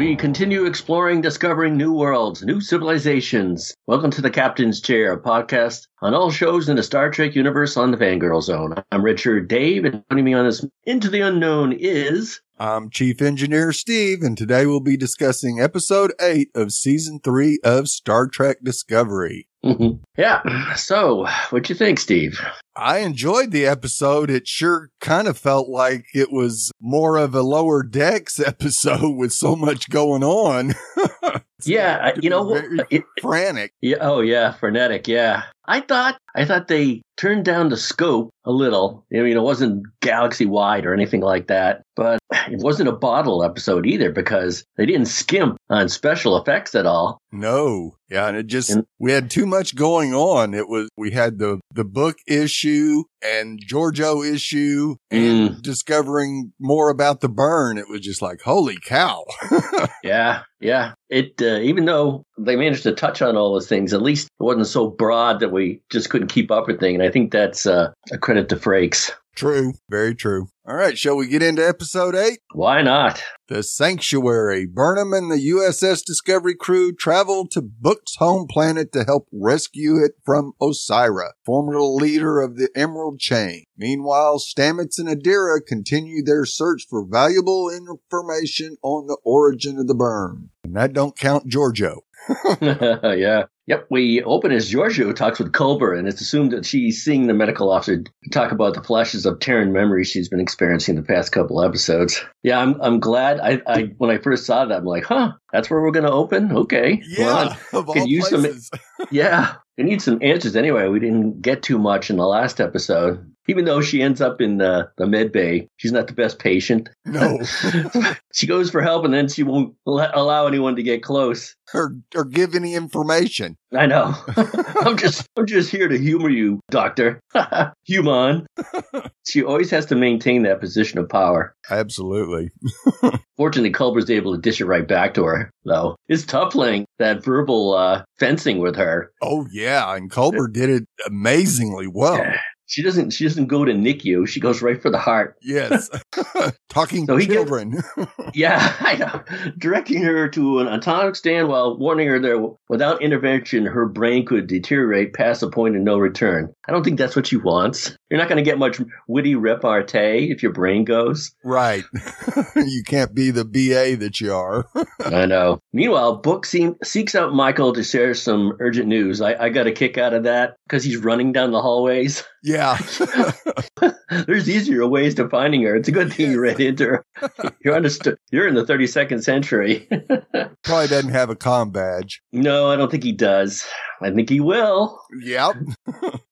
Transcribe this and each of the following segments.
We continue exploring, discovering new worlds, new civilizations. Welcome to the Captain's Chair, podcast on all shows in the Star Trek universe on the Fangirl Zone. I'm Richard Dave, and joining me on this Into the Unknown is I'm Chief Engineer Steve, and today we'll be discussing episode eight of season three of Star Trek Discovery. Mm-hmm. Yeah. So, what you think, Steve? I enjoyed the episode. It sure kind of felt like it was more of a lower decks episode with so much going on. yeah, you know, it, frantic. Yeah. Oh, yeah, frenetic. Yeah. I thought I thought they turned down the scope a little. I mean, it wasn't galaxy wide or anything like that, but it wasn't a bottle episode either because they didn't skimp on special effects at all. No. Yeah, and it just and, we had too much going on. It was we had the the book issue and Georgiou issue and mm. discovering more about the burn. It was just like, holy cow. yeah, yeah. It uh, even though they managed to touch on all those things, at least it wasn't so broad that we just couldn't keep up with things. And I think that's uh, a credit to Frakes. True. Very true. All right. Shall we get into episode eight? Why not? The Sanctuary. Burnham and the USS Discovery crew travel to Book's home planet to help rescue it from Osyraa, former leader of the Emerald Chain. Meanwhile, Stamets and Adira continue their search for valuable information on the origin of the burn. And that don't count Georgiou. Yeah. Yep, we open as Georgiou talks with Culber, and it's assumed that she's seeing the medical officer talk about the flashes of Terran memories she's been experiencing the past couple episodes. Yeah, I'm I'm glad. I, I when I first saw that, I'm like, huh, that's where we're going to open. Okay, yeah, of all use places. Some, yeah, we need some answers anyway. We didn't get too much in the last episode. Even though she ends up in the, the med bay, she's not the best patient. No. she goes for help and then she won't let, allow anyone to get close. Or, or give any information. I know. I'm just I'm just here to humor you, Doctor. Human. she always has to maintain that position of power. Absolutely. Fortunately, Culber's able to dish it right back to her, though. It's tough playing that verbal uh, fencing with her. Oh yeah, and Culber did it amazingly well she doesn't she doesn't go to NICU. Oh, she goes right for the heart. Yes, talking so children. Gets, yeah, I know. Directing her to an atomic stand while warning her that without intervention, her brain could deteriorate past the point of no return. I don't think that's what she wants. You're not going to get much witty repartee if your brain goes. Right. you can't be the BA that you are. I know. Meanwhile, Book seem, seeks out Michael to share some urgent news. I, I got a kick out of that because he's running down the hallways. Yeah. There's easier ways to finding her. It's a good thing you ran into her. You're understood. You're in the 32nd century. Probably doesn't have a com badge. No, I don't think he does. I think he will. Yep.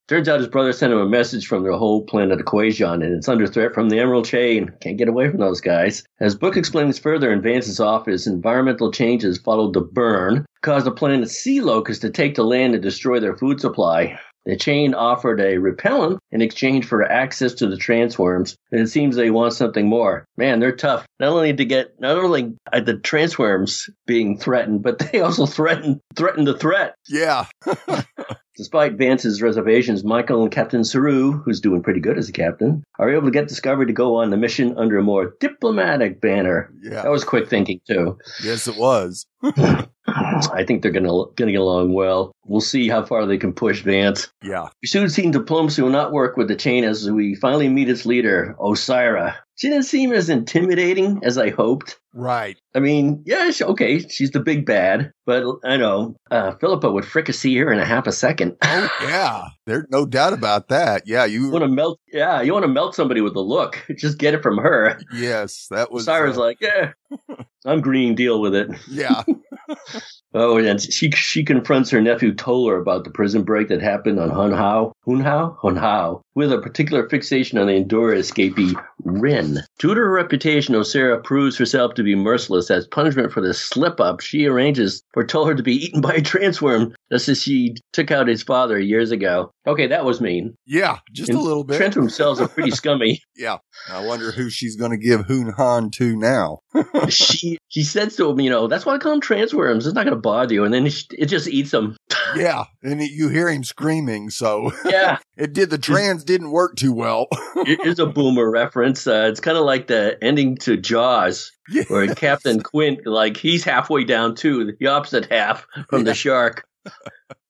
Turns out his brother sent him a message from the whole planet Kwejian, and it's under threat from the Emerald Chain. Can't get away from those guys. As Book explains further in Vance's office, environmental changes followed the burn, caused the planet's sea locusts to take to land and destroy their food supply. The chain offered a repellent in exchange for access to the transworms, and it seems they want something more. Man, they're tough. Not only to get, not only the transworms being threatened, but they also threaten threaten the threat. Yeah. Despite Vance's reservations, Michael and Captain Saru, who's doing pretty good as a captain, are able to get Discovery to go on the mission under a more diplomatic banner. Yeah. That was quick thinking, too. Yes, it was. I think they're gonna gonna get along well. We'll see how far they can push Vance. Yeah. We soon seen diplomacy will not work with the chain as we finally meet its leader, Osyraa. She didn't seem as intimidating as I hoped. Right. I mean, yeah, she, okay, she's the big bad, but I know uh, Philippa would fricassee her in a half a second. oh yeah, there's no doubt about that. Yeah, you want to melt. Yeah, you want to melt somebody with a look. Just get it from her. Yes, that was. Cyrus uh, like, yeah, I'm green. Deal with it. Yeah. Oh, and she she confronts her nephew Tolor about the prison break that happened on Hunhao, Hunhao, Hunhao, with a particular fixation on the Andorian escapee Ryn. True to her reputation, Osyraa proves herself to be merciless. As punishment for the slip up, she arranges for Tolor to be eaten by a transworm, just as she took out his father years ago. Okay, that was mean. Yeah, just And a little bit. Transworm cells are pretty scummy. yeah. I wonder who she's going to give Hoon Han to now. she she says to him, you know, that's why I call them transworms. It's not going to bother you, and then it, it just eats them. yeah. And it, you hear him screaming. So Yeah. it did, the trans didn't work too well. it is a boomer reference. Uh, it's kind of like the ending to Jaws, Yeah. where Captain Quint, like he's halfway down too, the opposite half from Yeah. the shark.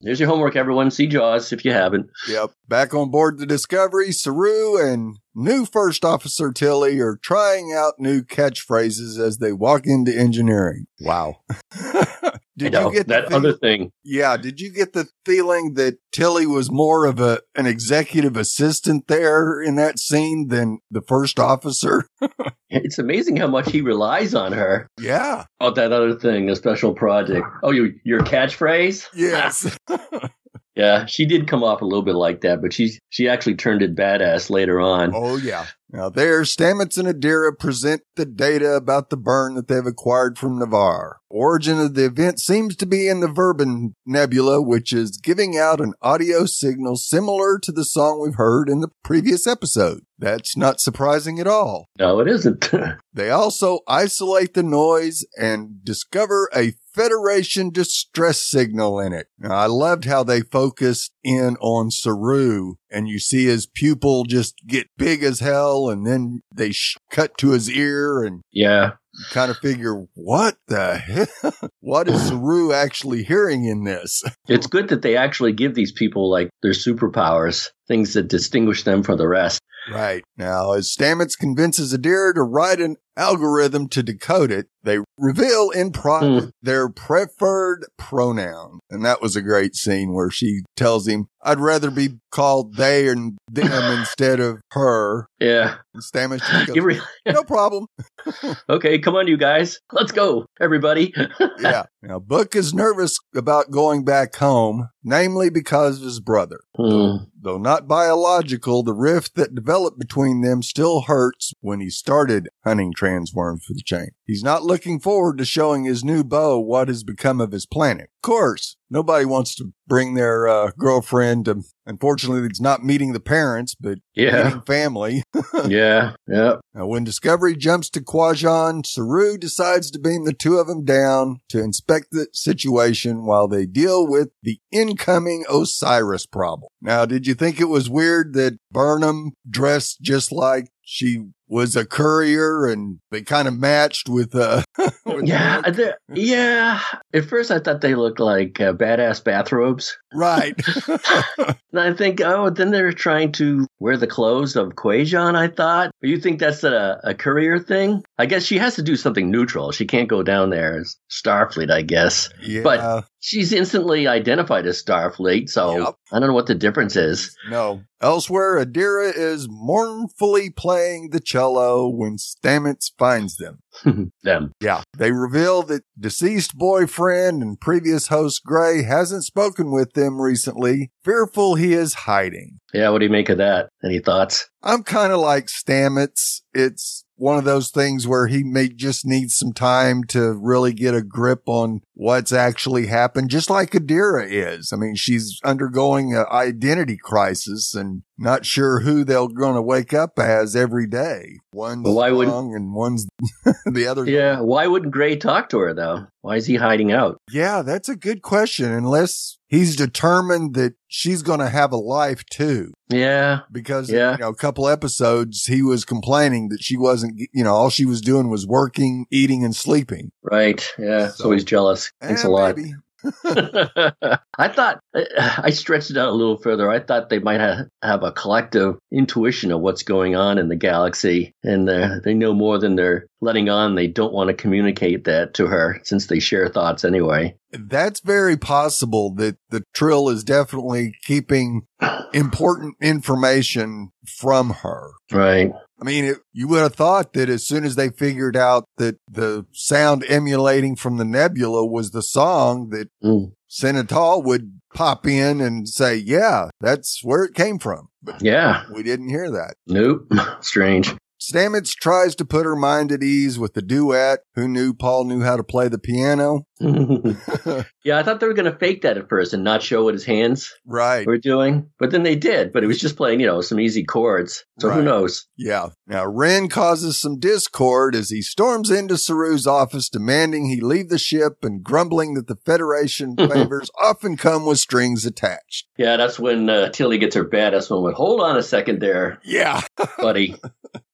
There's your homework, everyone. See Jaws if you haven't. Yep. Back on board the Discovery, Saru and new First Officer Tilly are trying out new catchphrases as they walk into engineering. Wow. Did know, you get that feel- other thing? Yeah, did you get the feeling that Tilly was more of a an executive assistant there in that scene than the first officer? It's amazing how much he relies on her. Yeah. Oh, that other thing, a special project. Oh, you, your catchphrase? Yes. Yeah, she did come off a little bit like that, but she she actually turned it badass later on. oh yeah. Now there, Stamets and Adira present the data about the burn that they've acquired from Ni'Var. Origin of the event seems to be in the Verubin Nebula, which is giving out an audio signal similar to the song we've heard in the previous episode. That's not surprising at all. No, it isn't. They also isolate the noise and discover a Federation distress signal in it. Now, I loved how they focused in on Saru and you see his pupil just get big as hell and then they sh- cut to his ear and yeah. kind of figure, what the hell? what is Saru actually hearing in this? It's good that they actually give these people like their superpowers, things that distinguish them from the rest. Right. Now, as Stamets convinces Adira to write an algorithm to decode it, they reveal in private their preferred pronoun. And that was a great scene where she tells him, I'd rather be called they and them instead of her. Yeah. And Stamets just You goes, re- no problem. okay, come on, you guys. Let's go, everybody. Yeah. Now, Book is nervous about going back home, namely because of his brother. Hmm. Though not biological, the rift that developed between them still hurts when he started hunting transworms for the chain. He's not looking forward to showing his new beau what has become of his planet. Of course, nobody wants to bring their uh, girlfriend to, unfortunately, it's not meeting the parents, but Yeah. family. Yeah. Yeah. Now, when Discovery jumps to Kwejian, Saru decides to beam the two of them down to inspect the situation while they deal with the incoming Osiris problem. Now, did you think it was weird that Burnham dressed just like she was a courier and they kind of matched with, uh, with Yeah. They're- Yeah. At first, I thought they looked like uh, badass bathrobes. right. And I think, oh, then they're trying to wear the clothes of Kwejian, I thought. But you think that's a, a courier thing? I guess she has to do something neutral. She can't go down there as Starfleet, I guess. yeah. But- She's instantly identified as Starfleet, so Yep. I don't know what the difference is. No. Elsewhere, Adira is mournfully playing the cello when Stamets finds them. Them. Yeah. They reveal that deceased boyfriend and previous host Gray hasn't spoken with them recently, fearful he is hiding. Yeah, what do you make of that? Any thoughts? I'm kind of like Stamets. It's one of those things where he may just need some time to really get a grip on what's actually happened, just like Adira is. I mean, she's undergoing an identity crisis and not sure who they're going to wake up as every day. One's Well, why young and one's the other. Yeah, why wouldn't Gray talk to her, though? Why is he hiding out? Yeah, that's a good question. Unless he's determined that she's going to have a life too. Yeah, Because, Yeah. you know, a couple episodes, he was complaining that she wasn't, you know, all she was doing was working, eating, and sleeping. right. Yeah, so, So- he's jealous. Thanks Eh, a lot. maybe. I thought I stretched it out a little further. I thought they might have, have a collective intuition of what's going on in the galaxy, and uh, they know more than they're letting on. They don't want to communicate that to her since they share thoughts anyway. That's very possible that the Trill is definitely keeping important information from her. Right. I mean, it, you would have thought that as soon as they figured out that the sound emulating from the nebula was the song, that Mm. Senatal would pop in and say, yeah, that's where it came from. But Yeah. we didn't hear that. Nope. Strange. Stamets tries to put her mind at ease with the duet. Who knew Paul knew how to play the piano? yeah, I thought they were going to fake that at first and not show what his hands Right. were doing, but then they did. But it was just playing, you know, some easy chords. So who knows? Yeah. Now, Ryn causes some discord as he storms into Saru's office, demanding he leave the ship and grumbling that the Federation favors often come with strings attached. Yeah, that's when uh, Tilly gets her badass moment. Hold on a second there, Yeah. buddy.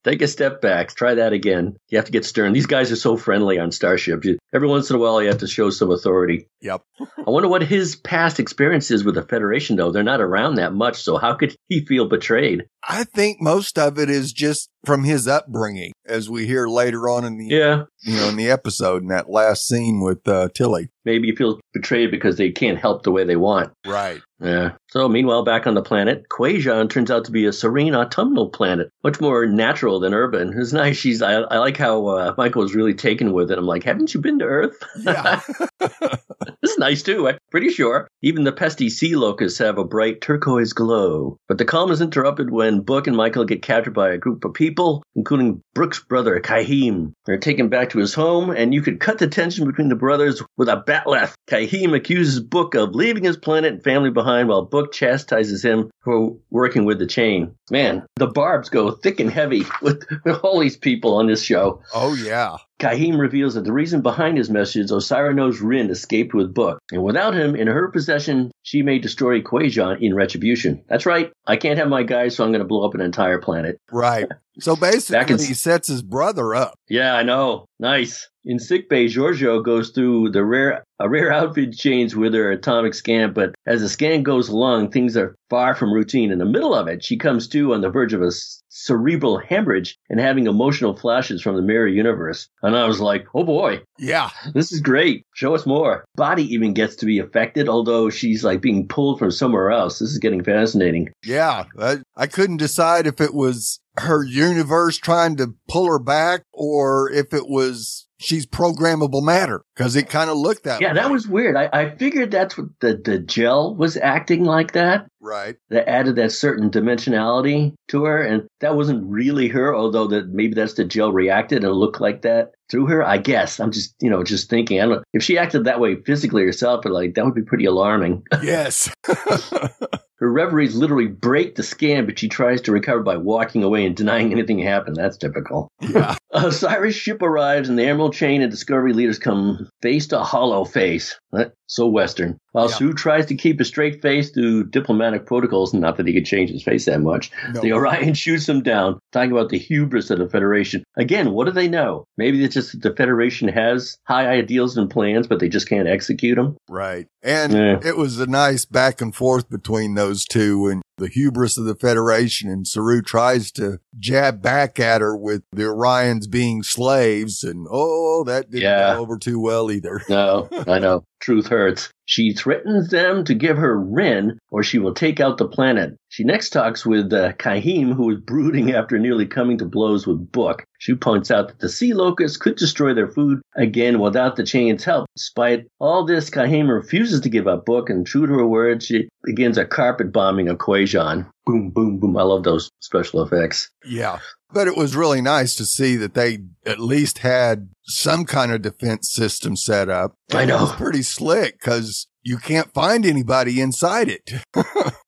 Take a step back. Try that again. You have to get stern. These guys are so friendly on Starship. You, every once in a while, you have to show some authority. Yep. I wonder what his past experience is with the Federation, though. They're not around that much, so how could he feel betrayed? I think most of it is just from his upbringing, as we hear later on in the, Yeah, you know, in the episode in that last scene with uh, Tilly. maybe he feels betrayed because they can't help the way they want. Right. Yeah. So meanwhile, back on the planet, Kwejian turns out to be a serene autumnal planet, much more natural than urban. It's nice. She's. I, I like how uh, Michael was really taken with it. I'm like, haven't you been to Earth? Yeah. this is nice too. I'm pretty sure. Even the pesty sea locusts have a bright turquoise glow. But the calm is interrupted when Book and Michael get captured by a group of people, including Brooks' brother, Kyheem. They're taken back to his home, and you could cut the tension between the brothers with a bat'leth. Kyheem accuses Book of leaving his planet and family behind, while Book chastises him for working with the chain. Man, the barbs go thick and heavy with, with all these people on this show. oh, yeah. Kyheem reveals that the reason behind his message, Osyraa knows Ryn escaped with Book, and without him in her possession, she may destroy Kwejian in retribution. That's right. I can't have my guys, so I'm going to blow up an entire planet. Right. So basically, in- he sets his brother up. Yeah, I know. Nice. In sick bay, Georgiou goes through the rare a rare outfit change with her atomic scan, but as the scan goes along, things are far from routine. In the middle of it, she comes to on the verge of a cerebral hemorrhage and having emotional flashes from the mirror universe. And I was like, oh boy, Yeah. this is great. Show us more. Body even gets to be affected, although she's like being pulled from somewhere else. This is getting fascinating. Yeah. I, I couldn't decide if it was her universe trying to pull her back or if it was she's programmable matter because it kind of looked that way. Yeah, way. that was weird. I, I figured that's what the, the gel was acting like that. right. That added that certain dimensionality to her, and that wasn't really her, although that maybe that's the gel reacted and looked like that through her. I guess I'm just you know just thinking. I don't know if she acted that way physically herself, like that would be pretty alarming. Yes. Her reveries literally break the scan, but she tries to recover by walking away and denying anything happened. That's typical. yeah. Osiris ship arrives, and the Emerald Chain and Discovery leaders come face to hollow face. So Western. While Yeah. Sue tries to keep a straight face through diplomatic protocols, not that he could change his face that much, No. the Orion shoots him down, talking about the hubris of the Federation. Again, what do they know? Maybe it's just that the Federation has high ideals and plans, but they just can't execute them. Right. And Yeah. it was a nice back and forth between those two and the hubris of the Federation. And Saru tries to jab back at her with the Orions being slaves. And oh, that didn't Yeah. go over too well either. No, I know. Truth hurts. She threatens them to give her Ryn, or she will take out the planet. She next talks with uh, Kyheem, who is brooding after nearly coming to blows with Book. She points out that the sea locusts could destroy their food again without the chain's help. Despite all this, Kyheem refuses to give up Book, and true to her word, she begins a carpet bombing of Kwejian. Boom, boom, boom. I love those special effects. Yeah. But it was really nice to see that they at least had some kind of defense system set up. I And It know. was pretty slick because you can't find anybody inside it.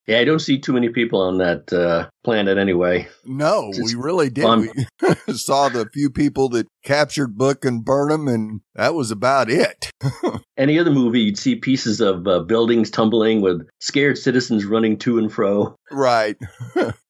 Yeah, I don't see too many people on that uh, planet anyway. No, we really did. fun. We saw the few people that captured Book and Burnham, and that was about it. any other movie, you'd see pieces of uh, buildings tumbling with scared citizens running to and fro. Right.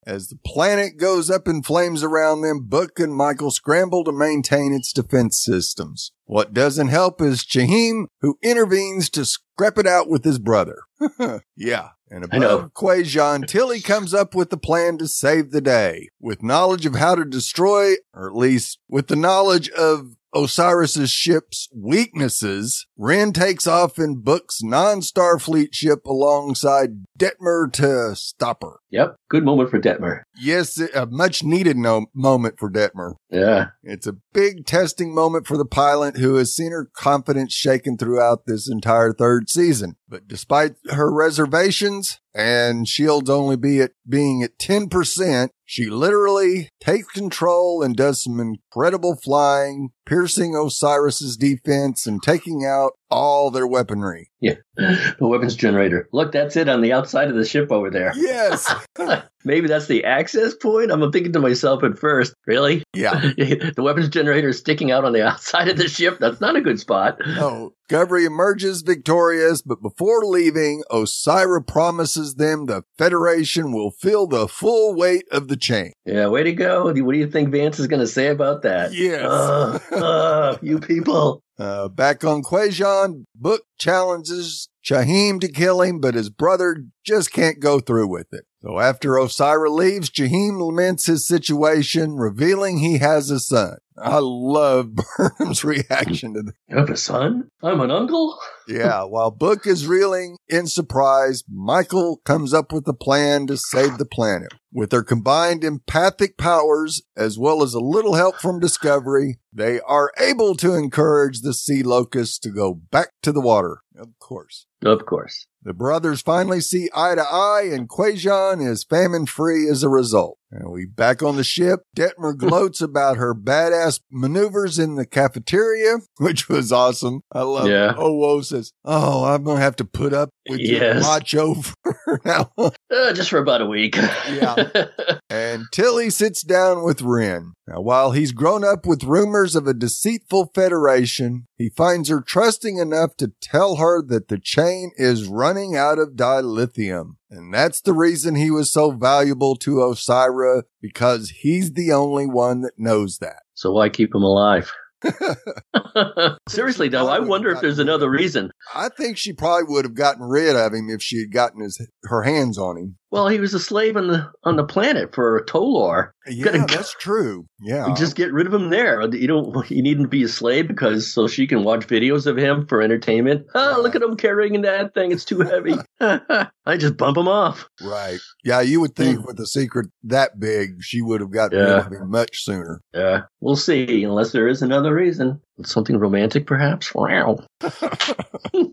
As the planet goes up in flames around them, Book and Michael scramble to maintain its defense systems. What doesn't help is Kyheem, who intervenes to scrap it out with his brother. yeah. And above Kwejian, Tilly comes up with the plan to save the day. With knowledge of how to destroy, or at least with the knowledge of Osiris's ship's weaknesses, Ryn takes off in Book's non-Starfleet ship alongside Detmer to stop her. Yep. Good moment for Detmer. Yes, a much needed no- moment for Detmer. Yeah. It's a big testing moment for the pilot who has seen her confidence shaken throughout this entire third season. But despite her reservations and Shield's only be at being at 10%, she literally takes control and does some incredible flying, piercing Osiris's defense and taking out all their weaponry. Yeah. The weapons generator. Look, that's it on the outside of the ship over there. Yes. Maybe that's the access point. I'm thinking to myself at first, really? yeah. the weapons generator is sticking out on the outside of the ship. That's not a good spot. No. Discovery emerges victorious, but before leaving, Osyraa promises them the Federation will feel the full weight of the chain. Yeah, way to go. What do you think Vance is going to say about that? Yes. Uh, uh, you people. Uh, back on Kwejian, Book challenges Kyheem to kill him, but his brother just can't go through with it. So after Osyraa leaves, Kyheem laments his situation, revealing he has a son. I love Burnham's reaction to that. You have a son? I'm an uncle? Yeah, while Book is reeling in surprise, Michael comes up with a plan to save the planet. With their combined empathic powers, as well as a little help from Discovery, they are able to encourage the sea locusts to go back to the water. Of course. Of course. The brothers finally see eye to eye, and Kwejian is famine free as a result. And we back on the ship. Detmer gloats about her badass maneuvers in the cafeteria, which was awesome. I love Yeah. it. Oh, says, Oh, I'm going to have to put up with your macho for now. Uh, just for about a week. Yeah. and Tilly sits down with Ryn. Now, while he's grown up with rumors of a deceitful federation, he finds her trusting enough to tell her that the chain is running out of dilithium. And that's the reason he was so valuable to Osyraa, because he's the only one that knows that. so why keep him alive? Seriously, though, I wonder if there's another reason. I think she probably would have gotten rid of him if she had gotten his her hands on him. Well, he was a slave on the on the planet for Tolor. Yeah, Gotta that's true. Yeah. Just get rid of him there. You don't. You need him to be a slave because so she can watch videos of him for entertainment. Oh, look at him carrying that thing. It's too heavy. I just bump him off. Right. Yeah, you would think with a secret that big, she would have gotten rid Hmm. Of him much sooner. Yeah, we'll see. Unless there is another reason, something romantic, perhaps. Wow. There's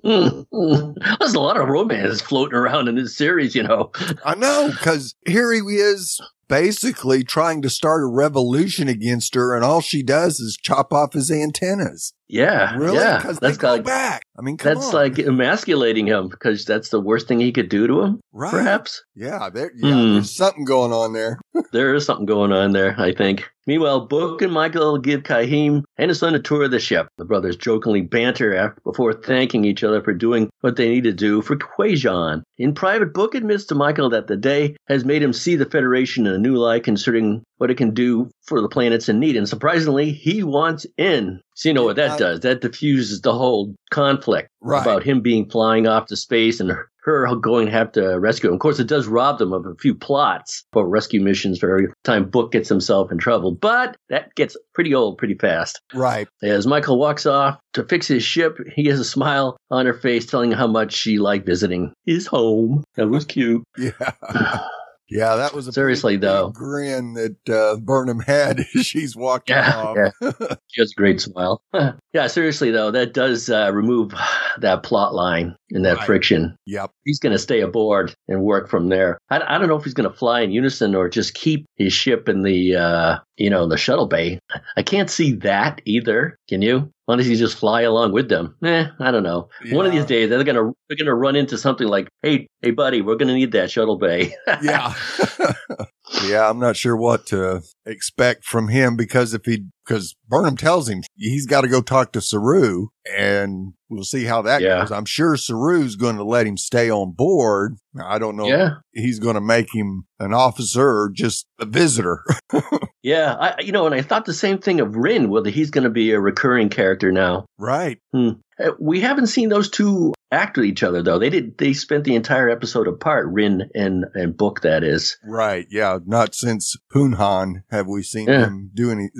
a lot of romance floating around in this series, you know. I know, because here he is basically trying to start a revolution against her, and all she does is chop off his antennas. Yeah, Really? yeah. That's go like back. I mean, come that's on. like emasculating him because that's the worst thing he could do to him. right. Perhaps Yeah, there, yeah Hmm. there's something going on there. there is something going on there. I think. Meanwhile, Book and Michael give Kyheem and his son a tour of the ship. The brothers jokingly banter after, before thanking each other for doing what they need to do for Kwejian. In private, Book admits to Michael that the day has made him see the Federation in a new light, considering what it can do for the planets in need. And surprisingly, he wants in. So you know what that I- does? That diffuses the whole conflict Right. about him being flying off to space and her going to have to rescue him. Of course, it does rob them of a few plots for rescue missions for every time Book gets himself in trouble, but that gets pretty old pretty fast. Right. As Michael walks off to fix his ship, he has a smile on her face telling how much she liked visiting his home. That was cute. Yeah. Yeah, that was a Seriously, though. grin that uh, Burnham had as she's walking Yeah, off. yeah. She has a great smile. yeah, seriously though, that does uh, remove that plot line and that Right. friction. Yep. He's going to stay aboard and work from there. I, I don't know if he's going to fly in unison or just keep his ship in the uh, you know the shuttle bay. I can't see that either. Can you? Why does he just fly along with them? Eh, I don't know. One of these days they're gonna they're gonna run into something like, hey, hey, buddy, we're gonna need that shuttle bay. yeah. yeah, I'm not sure what to expect from him because if he, because Burnham tells him he's got to go talk to Saru and we'll see how that Yeah. goes. I'm sure Saru's going to let him stay on board. I don't know yeah. if he's going to make him an officer or just a visitor. Yeah, I you know, and I thought the same thing of Ryn, whether he's going to be a recurring character now. right. Uh, We haven't seen those two act with each other though. They did. They spent the entire episode apart. Ryn and and Book that is. Right. Yeah. Not since Punhan have we seen Yeah. them do any,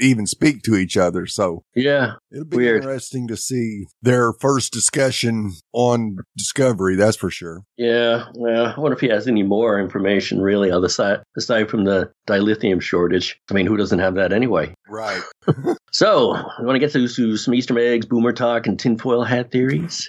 even speak to each other. So Yeah. it'll be Weird. interesting to see their first discussion on Discovery. That's for sure. Yeah, well, I wonder if he has any more information really on the side, aside from the dilithium shortage. I mean, who doesn't have that anyway? Right. So, I want to get to, to some Easter eggs, boomer talk, and tinfoil hat theories.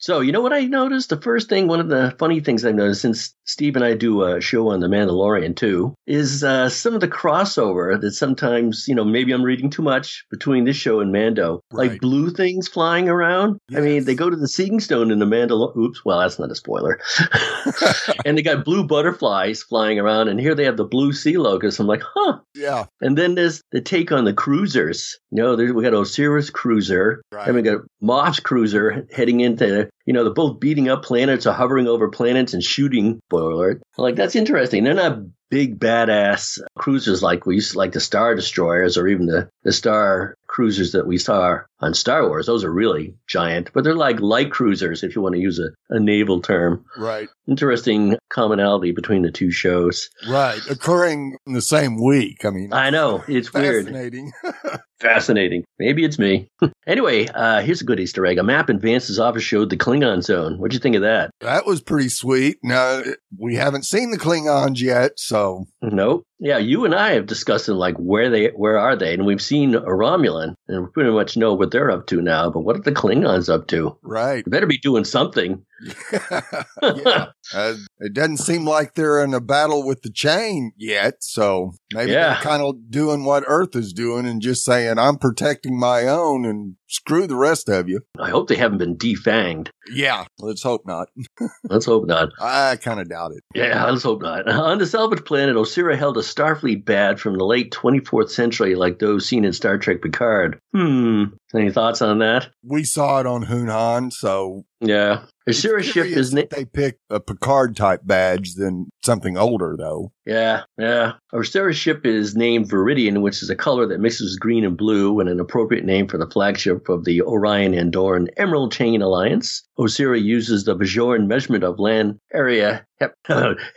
So, you know what I noticed? The first thing, one of the funny things I've noticed since Steve and I do a show on The Mandalorian too, is uh, some of the crossover that sometimes, you know, maybe I'm reading too much between this show and Mando. Right. Like blue things flying around. I mean, they go to the Seeing Stone in the Mandalorian. Oops, well, that's not a spoiler. and they got blue butterflies flying around, and here they have the blue sea locusts. I'm like, huh. Yeah. And then there's the take on the cruisers. You know, there's, we got Osiris cruiser, Right. and we got Moff's cruiser heading into, you know, they're both beating up planets or hovering over planets and shooting. Spoiler alert. Like, that's interesting. They're not big badass cruisers like we used to like the Star Destroyers or even the, the Star cruisers that we saw on Star Wars. Those are really giant, but they're like light cruisers if you want to use a, a naval term. Right. Interesting commonality between the two shows. Right. Occurring in the same week. I mean, I know. It's weird. fascinating. Maybe it's me. anyway, uh, here's a good Easter egg. A map in Vance's office showed the Klingon zone. What'd you think of that? that was pretty sweet. Now, we haven't seen the Klingons yet. So, Nope. Yeah, you and I have discussed in like where they where are they, and we've seen a Romulan, and we pretty much know what they're up to now. But what are the Klingons up to? right. They better be doing something. yeah. Uh, it doesn't seem like they're in a battle with the chain yet. So maybe Yeah. they're kind of doing what Earth is doing and just saying, I'm protecting my own and screw the rest of you. I hope they haven't been defanged. Yeah. Let's hope not. Let's hope not. I kind of doubt it. Yeah, let's hope not. On the salvage planet, Osyraa held a Starfleet badge from the late 24th century, like those seen in Star Trek Picard. Hmm. Any thoughts on that? We saw it on Hunhan. So Yeah. It's Osyraa ship is na- that they picked a Picard type badge than something older though. Yeah, yeah. Osyraa ship is named Viridian, which is a color that mixes green and blue, and an appropriate name for the flagship of the Orion Andoran Emerald Chain Alliance. Osyraa uses the Bajoran measurement of land area hep-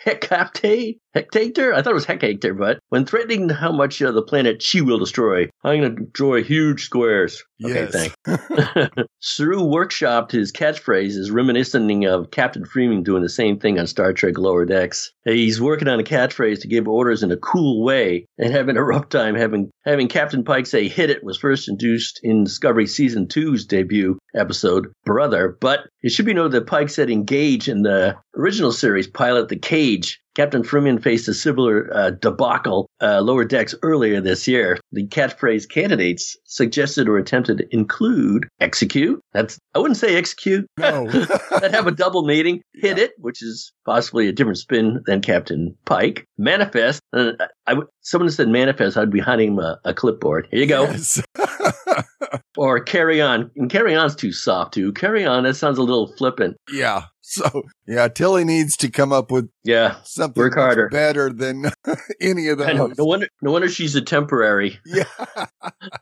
hectare, hectare. I thought it was hectare, but when threatening how much of the planet she will destroy, I'm going to destroy huge squares. Okay, Yes. thanks. Saru workshopped his catchphrase is reminiscent of Captain Freeman doing the same thing on Star Trek Lower Decks. He's working on a catchphrase to give orders in a cool way and having a rough time having having Captain Pike say hit it was first introduced in Discovery Season 2's debut episode, Brother, but it should be noted that Pike said engage in the original series pilot The Cage. Captain Freeman faced a similar uh, debacle uh, lower decks earlier this year. The catchphrase candidates suggested or attempted to include execute. That's I wouldn't say execute. No. That have a double meaning. Hit it, which is possibly a different spin than Captain Pike. Manifest. Uh, I would, someone said manifest. I'd be hiding him a, a clipboard. Here you go. Yes. Or carry on. And carry on's too soft too. Carry on. That sounds a little flippant. yeah. So yeah, Tilly needs to come up with Yeah. something Work harder. better than any of know. those. No wonder. No wonder she's a temporary. Yeah.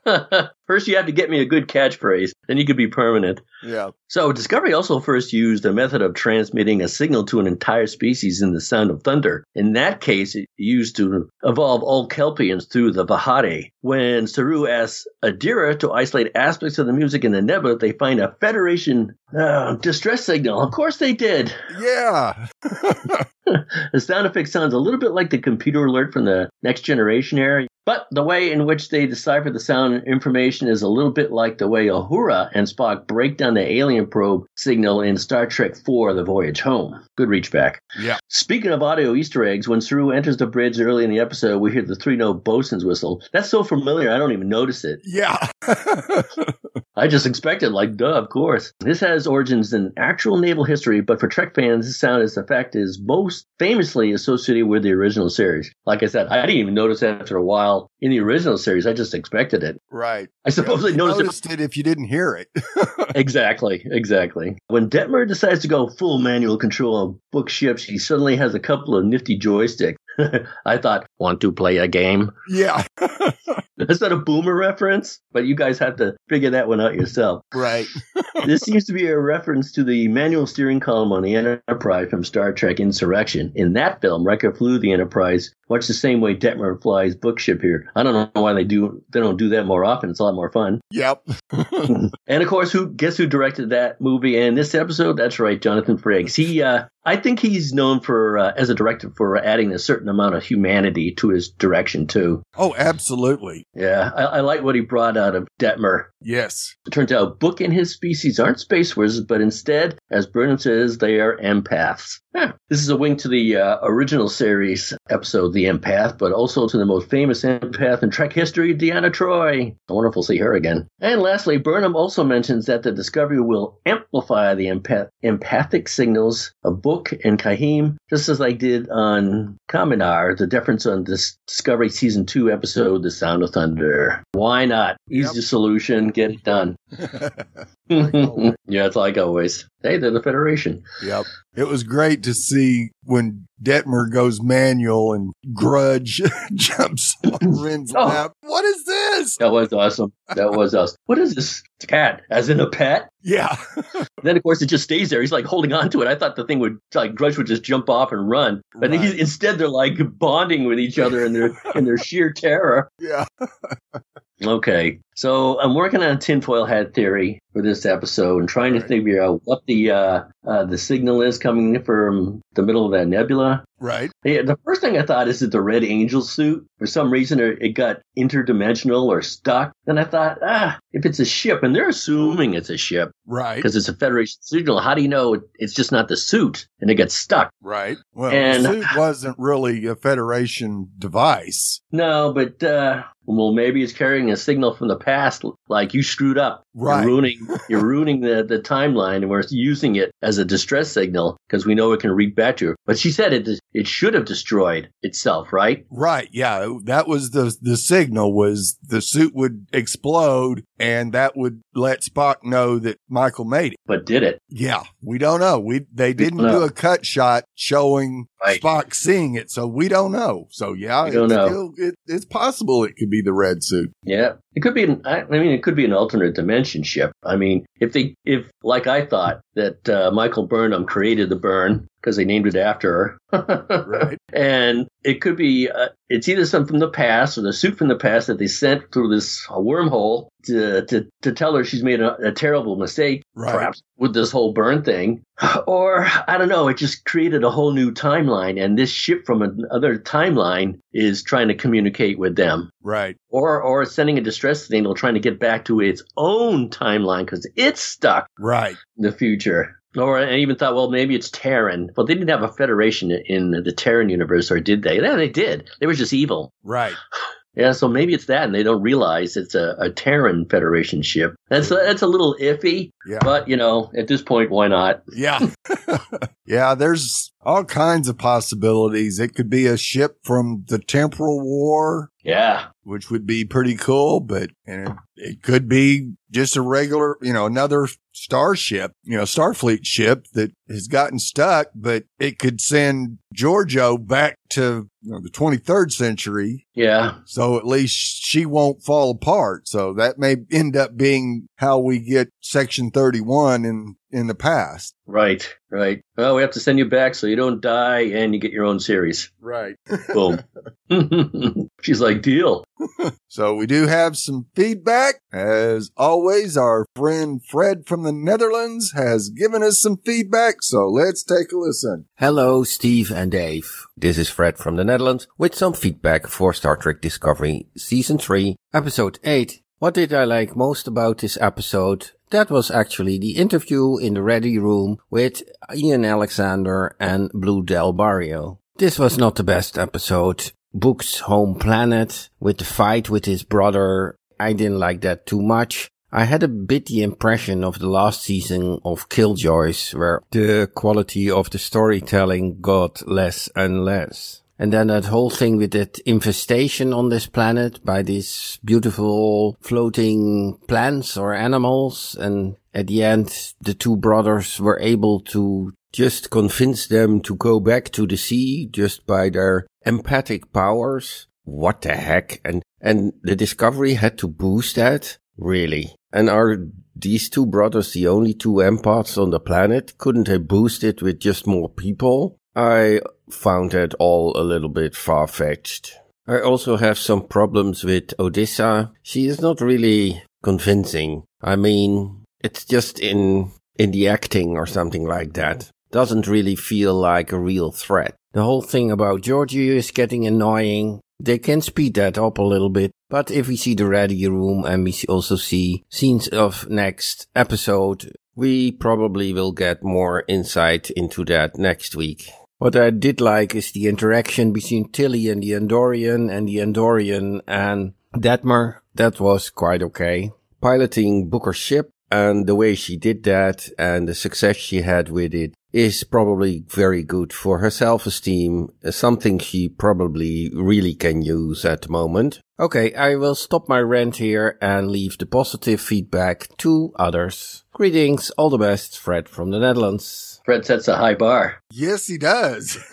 first, you have to get me a good catchphrase. Then you could be permanent. Yeah. So, Discovery also first used a method of transmitting a signal to an entire species in the sound of thunder. In that case, it used to evolve all Kelpians through the Vaharai. When Saru asks Adira to isolate aspects of the music in the nebula, they find a Federation uh, distress signal. Of course, they did. Yeah. The sound effect sounds a little bit like the computer alert from the Next Generation era, but the way in which they decipher the sound information is a little bit like the way Uhura and Spock break down the alien probe signal in Star Trek IV The Voyage Home. Good reach back. Yeah. Speaking of audio Easter eggs, when Saru enters the bridge early in the episode, we hear the three note bosun's whistle. That's so familiar, I don't even notice it. Yeah. I just expected, like, duh, of course. This has origins in actual naval history, but for Trek fans, this sound is the fact is most famously associated with the original series. Like I said, I didn't even notice it after a while in the original series. I just expected it. right. I suppose I You noticed it. noticed it if you didn't hear it. Exactly, exactly. When Detmer decides to go full manual control on book ships, he suddenly has a couple of nifty joysticks. I thought, want to play a game? Yeah. Is that a boomer reference? But you guys have to figure that one out yourself. right. this seems to be a reference to the manual steering column on the Enterprise from Star Trek Insurrection. In that film, Riker flew the Enterprise much the same way Detmer flies bookship here. I don't know why they do they don't do that more often. It's a lot more fun. Yep. And of course, who guess who directed that movie and this episode? That's right, Jonathan Frakes. He, uh, I think he's known for uh, as a director for adding a certain amount of humanity to his direction too. oh, absolutely. Yeah, I, I like what he brought out of Detmer. Yes. It turns out Book and his species aren't space wizards, but instead, as Burnham says, they are empaths. Huh. This is a wink to the uh, original series episode, The Empath, but also to the most famous empath in Trek history, Deanna Troy. I wonder if we'll see her again. And lastly, Burnham also mentions that the Discovery will amplify the empath- empathic signals of Book and Kyheem, just as I did on Kaminar, the difference on this Discovery Season 2 episode, The Sound of Thunder. Why not? Easy Yep. solution, get it done. yeah, it's like always. Hey, they're the Federation. Yep. It was great to see when Detmer goes manual and Grudge jumps on Ryn's Oh. lap. What is this? That was awesome. That was us. What is this cat? As in a pet? Yeah. Then of course it just stays there. He's like holding on to it. I thought the thing would like Grudge would just jump off and run, but Right. he's, instead they're like bonding with each other in their in their sheer terror. Yeah. Okay, so I'm working on a tinfoil hat theory for this episode and trying to Right. figure out what the uh, uh, the signal is coming from the middle of that nebula. Right. Yeah, the first thing I thought is that the Red Angel suit, for some reason, it got interdimensional or stuck. Then I thought, ah, if it's a ship, and they're assuming it's a ship Right. because it's a Federation signal, how do you know it- it's just not the suit and it gets stuck? Right. Well, And- the suit wasn't really a Federation device. No, but uh, well, maybe it's carrying a signal from the past, like you screwed up. Right. You're ruining, you're ruining the, the timeline, and we're using it as a distress signal because we know it can read back to her. But she said it it should have destroyed itself, right? Right. Yeah. That was the, the signal was the suit would explode and that would let Spock know that Michael made it. But did it? Yeah. We don't know. We, they didn't do a cut shot showing Right. Spock seeing it. So we don't know. So yeah, it's, know. still- it, it's possible it could be the red suit. Yeah, it could be. An, I I mean, it could be an alternate dimension ship. I mean, if they, if like I thought that uh, Michael Burnham created the burn because they named it after her, Right. and it could be. Uh, it's either something from the past or the suit from the past that they sent through this wormhole to to, to tell her she's made a, a terrible mistake, Right. perhaps with this whole burn thing, or I don't know. It just created a whole new timeline, and this ship from another timeline is trying to communicate with them Right. or or sending a distress signal trying to get back to its own timeline because it's stuck Right. in the future. Or I even thought, well, maybe it's Terran. But they didn't have a Federation in the Terran universe, or did they? Yeah, they did. They were just evil. Right. Yeah, so maybe it's that, and they don't realize it's a, a Terran Federation ship. That's a, that's a little iffy, Yeah. but you know, at this point, why not? Yeah. yeah, there's all kinds of possibilities. It could be a ship from the temporal war, Yeah, which would be pretty cool, but and it, it could be just a regular, you know, another starship, you know, Starfleet ship that has gotten stuck, but it could send Georgiou back to you know, the 23rd century. yeah, So at least she won't fall apart. So that may end up being how we get section 31 in, in the past. right, right. Well, we have to send you back so you don't die and you get your own series. Right. Boom. She's like, deal. So we do have some feedback. As always, our friend Fred from the Netherlands has given us some feedback. So let's take a listen. Hello, Steve and Dave. This is Fred from the Netherlands with some feedback for Star Trek Discovery Season 3, Episode 8. What did I like most about this episode? That was actually the interview in the ready room with Ian Alexander and Blu del Barrio. This was not the best episode. Book's home planet with the fight with his brother. I didn't like that too much. I had a bit the impression of the last season of Killjoys where the quality of the storytelling got less and less. And then that whole thing with that infestation on this planet by these beautiful floating plants or animals. And at the end, the two brothers were able to just convince them to go back to the sea just by their empathic powers. What the heck? And, and the Discovery had to boost that? Really? And are these two brothers the only two empaths on the planet? Couldn't they boost it with just more people? I found that all a little bit far fetched. I also have some problems with Odessa. She is not really convincing. I mean, it's just in, in the acting or something like that. Doesn't really feel like a real threat. The whole thing about Georgiou is getting annoying. They can speed that up a little bit, but if we see the ready room and we also see scenes of next episode, we probably will get more insight into that next week. What I did like is the interaction between Tilly and the Andorian and the Andorian and Detmer. That was quite okay. Piloting Booker's ship and the way she did that and the success she had with it is probably very good for her self-esteem, something she probably really can use at the moment. Okay, I will stop my rant here and leave the positive feedback to others. Greetings, all the best, Fred from the Netherlands. Fred sets a high bar. Yes, he does.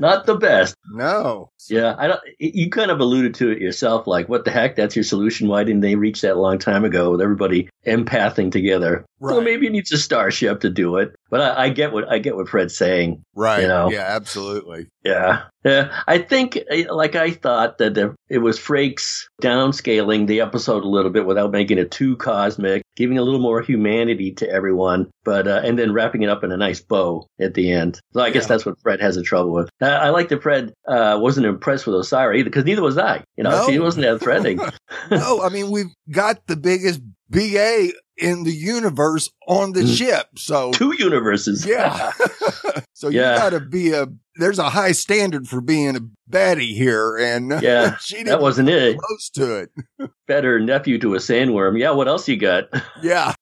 Not the best. No. Yeah, I don't. You kind of alluded to it yourself. Like, what the heck? That's your solution. Why didn't they reach that a long time ago with everybody empathing together? Right. Well, maybe it needs a starship to do it. But I, I get what I get what Fred's saying. Right. You know? Yeah, absolutely. Yeah. Yeah. I think, eh, like, I thought that the, it was Frakes downscaling the episode a little bit without making it too cosmic, giving a little more humanity to everyone, but, uh, and then wrapping it up in a nice bow at the end. So I guess Yeah. that's what Fred has a trouble with. Uh, I like that Fred, uh, wasn't impressed with Osyraa either, because neither was I. You know, No. she wasn't that threatening. no, I mean, we've got the biggest BA in the universe on the Mm. ship. So, Two universes. yeah. so Yeah. you got to be a, there's a high standard for being a baddie here. And Yeah, she that wasn't it. close to it. Better nephew to a sandworm. Yeah, what else you got? Yeah.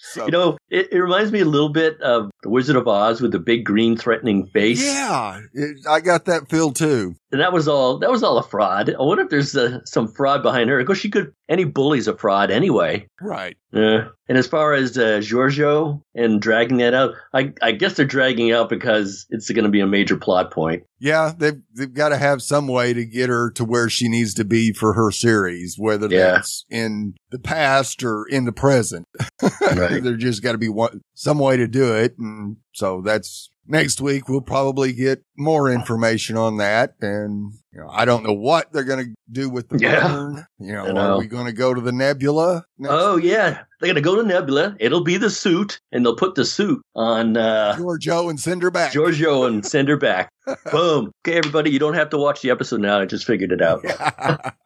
so, You know, it, it reminds me a little bit of the Wizard of Oz with the big green threatening face. yeah, it, I got that feel too. And that was all. That was all a fraud. I wonder if there's uh, some fraud behind her. Because she could. Any bully's a fraud anyway. Right. Yeah. And as far as uh, Georgiou and dragging that out, I, I guess they're dragging out because it's going to be a major plot point. Yeah, they've they've got to have some way to get her to where she needs to be for her series, whether Yeah. that's in the past or in the present. Right. there just got to be one some way to do it, and so that's next week. We'll probably get more information on that, and you know, I don't know what they're going to do with the Yeah. burn. You know, know. are we going to go to the nebula? Oh week? yeah, they're going to go to Nebula. It'll be the suit, and they'll put the suit on uh, Georgiou and send her back. Georgiou and send her back. Boom. Okay, everybody, you don't have to watch the episode now. I just figured it out.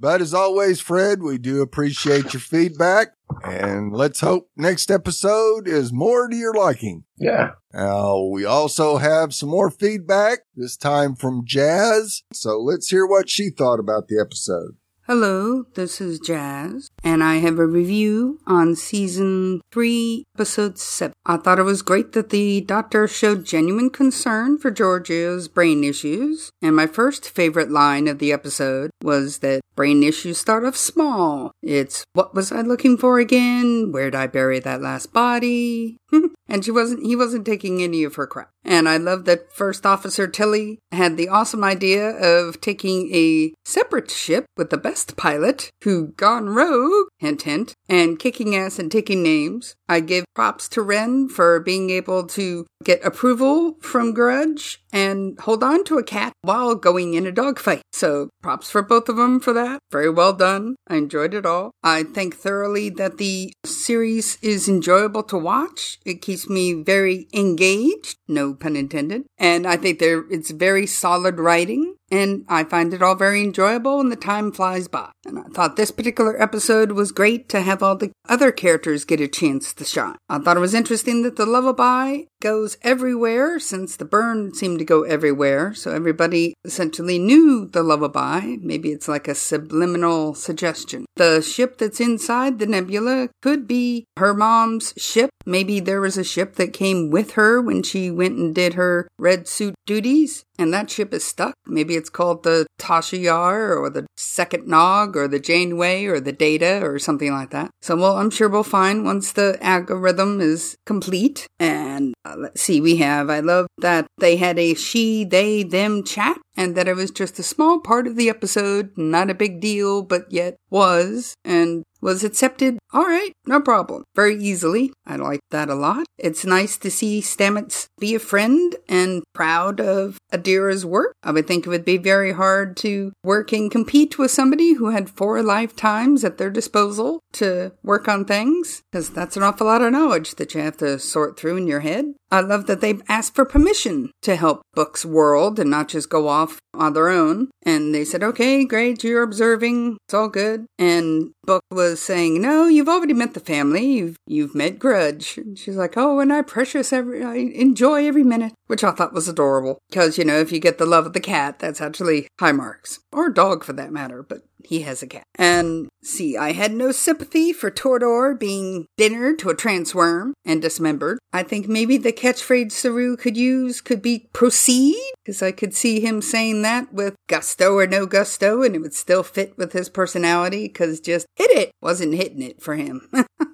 but as always, Fred, we do appreciate your feedback. And let's hope next episode is more to your liking. Yeah. Now, we also have some more feedback, this time from Jazz. So let's hear what she thought about the episode. Hello, this is Jazz, and I have a review on season 3, episode 7. I thought it was great that the doctor showed genuine concern for Georgiou's brain issues, and my first favorite line of the episode was that brain issues start off small. It's, what was I looking for again? Where'd I bury that last body? and she wasn't, he wasn't taking any of her crap. And I love that First Officer Tilly had the awesome idea of taking a separate ship with the best pilot who gone rogue, hint hint, and kicking ass and taking names. I give props to Ryn for being able to get approval from Grudge and hold on to a cat while going in a dogfight. So props for both of them for that. Very well done. I enjoyed it all. I think thoroughly that the series is enjoyable to watch. It keeps me very engaged, no pun intended. And I think there it's very solid writing. And I find it all very enjoyable and the time flies by. And I thought this particular episode was great to have all the other characters get a chance to shine. I thought it was interesting that the lullaby goes everywhere since the burn seemed to go everywhere. So everybody essentially knew the lullaby. Maybe it's like a subliminal suggestion. The ship that's inside the nebula could be her mom's ship. Maybe there was a ship that came with her when she went and did her red suit duties and that ship is stuck. Maybe it's called the Tasha Yar or the second Nog or the Janeway or the Data or something like that. So well, I'm sure we'll find once the algorithm is complete. And uh, let's see, we have, I love that they had a she, they, them chat and that it was just a small part of the episode, not a big deal, but yet was. And was accepted. All right, no problem. Very easily. I like that a lot. It's nice to see Stamets be a friend and proud of Adira's work. I would think it would be very hard to work and compete with somebody who had four lifetimes at their disposal to work on things, because that's an awful lot of knowledge that you have to sort through in your head. I love that they've asked for permission to help Book's world and not just go off on their own. And they said, okay, great, you're observing. It's all good. And Book was saying, no, you've already met the family. You've, you've met Grudge. And she's like, oh, and I precious every, I enjoy every minute, which I thought was adorable. Because, you know, if you get the love of the cat, that's actually high marks. Or dog for that matter, but he has a cat. And see, I had no sympathy for Tolor being dinner to a trance worm and dismembered. I think maybe the catchphrase Saru could use could be proceed, because I could see him saying that with gusto or no gusto, and it would still fit with his personality, because just hit it wasn't hitting it for him.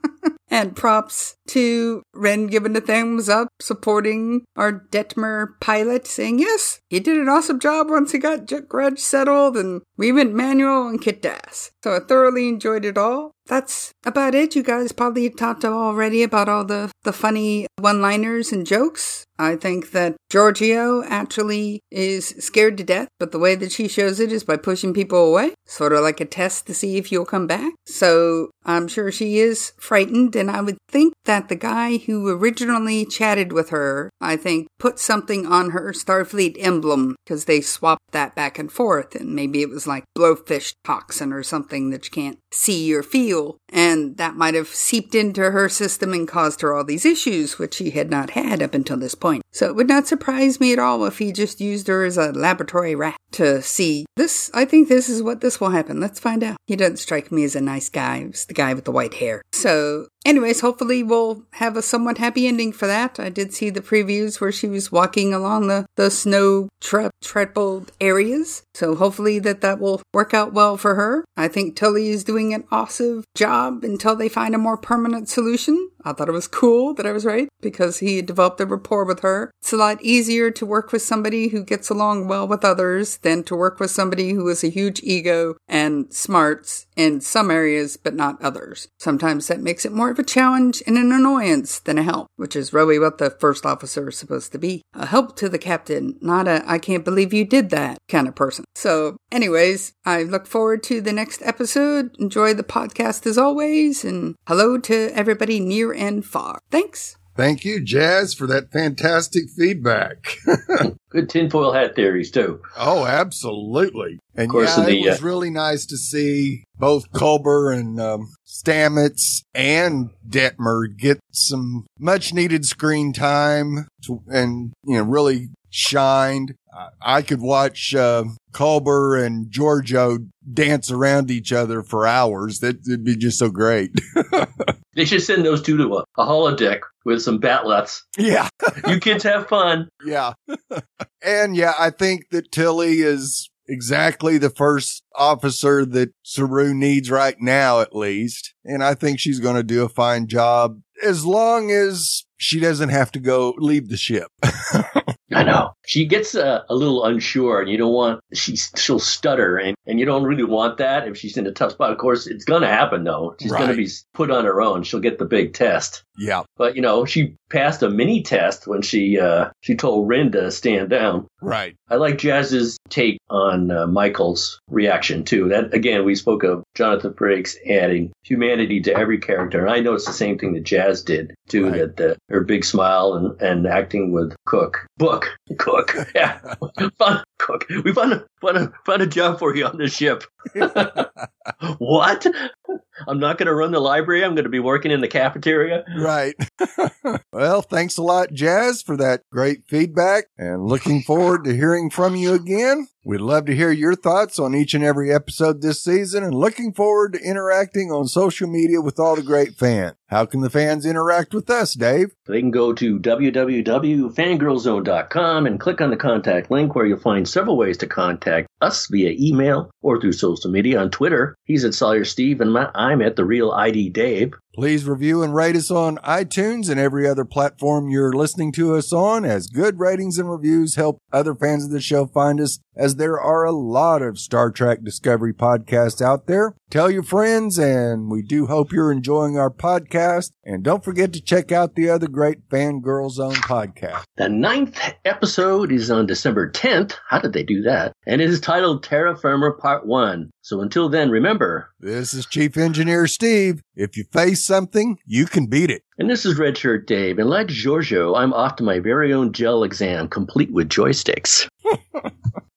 And props to Ryn giving the thumbs up, supporting our Detmer pilot, saying, yes, he did an awesome job once he got Grudge settled, and we went manual and kicked ass. So I thoroughly enjoyed it all that's about it. You guys probably talked already about all the, the funny one liners and jokes. I think that Georgiou actually is scared to death, but the way that she shows it is by pushing people away, sort of like a test to see if you'll come back. So I'm sure she is frightened, and I would think that the guy who originally chatted with her, I think, put something on her Starfleet emblem because they swapped that back and forth, and maybe it was like blowfish toxin or something that you can't see or feel. And that might have seeped into her system and caused her all these issues, which she had not had up until this point. So it would not surprise me at all if he just used her as a laboratory rat to see this. I think this is what this will happen. Let's find out. He doesn't strike me as a nice guy. He's the guy with the white hair. So anyways, hopefully we'll have a somewhat happy ending for that. I did see the previews where she was walking along the, the snow tre- treadled areas. So hopefully that that will work out well for her. I think Tilly is doing an awesome job until they find a more permanent solution. I thought it was cool that I was right because he developed a rapport with her. It's a lot easier to work with somebody who gets along well with others than to work with somebody who has a huge ego and smarts in some areas but not others. Sometimes that makes it more of a challenge and an annoyance than a help, which is really what the first officer is supposed to be. A help to the captain, not a I can't believe you did that kind of person. So, anyways, I look forward to the next episode. Enjoy the podcast as always, and hello to everybody near and far. Thanks. Thank you, Jazz, for that fantastic feedback. Good tinfoil hat theories, too. Oh, absolutely. And Of course, yeah, the, it was uh, really nice to see both Culber and um, Stamets and Detmer get some much needed screen time to, and, you know, really shined. I- could watch uh, Culber and Georgiou dance around each other for hours. That would be just so great. They should send those two to a, a holodeck with some bat'leths. yeah. You kids have fun. Yeah. and yeah, I think that Tilly is exactly the first officer that Saru needs right now, at least. And I think she's going to do a fine job as long as she doesn't have to go leave the ship. I know. She gets uh, a little unsure, and you don't want she's she'll stutter, and, and you don't really want that if she's in a tough spot. Of course, it's going to happen though. She's going to be put on her own. She'll get the big test. yeah. But you know, she passed a mini test when she uh, she told Ryn to stand down. Right. I like Jazz's take on uh, Michael's reaction too. That again, we spoke of Jonathan Frakes adding humanity to every character, and I know it's the same thing that Jazz did too. Right. That uh, her big smile and, and acting with Cook, Book, Cook, yeah, fun Cook. We found a, found a found a job for you on this ship. what? I'm not going to run the library. I'm going to be working in the cafeteria. Right. well, thanks a lot, Jazz, for that great feedback and looking forward to hearing from you again. We'd love to hear your thoughts on each and every episode this season and looking forward to interacting on social media with all the great fans. How can the fans interact with us, Dave? They can go to www.fangirlzone.com and click on the contact link where you'll find several ways to contact us via email or through social media on Twitter. He's at Sawyer Steve and I'm at the real ID Dave. Please review and rate us on iTunes and every other platform you're listening to us on, as good ratings and reviews help other fans of the show find us, as there are a lot of Star Trek Discovery podcasts out there. Tell your friends, and we do hope you're enjoying our podcast. And don't forget to check out the other great Fangirl Zone podcast. The ninth episode is on December 10th. How did they do that? And it is titled Terra Firma Part 1. So until then, remember. This is Chief Engineer Steve. If you face something, you can beat it. And this is Redshirt Dave. And like Georgiou, I'm off to my very own gel exam, complete with joysticks.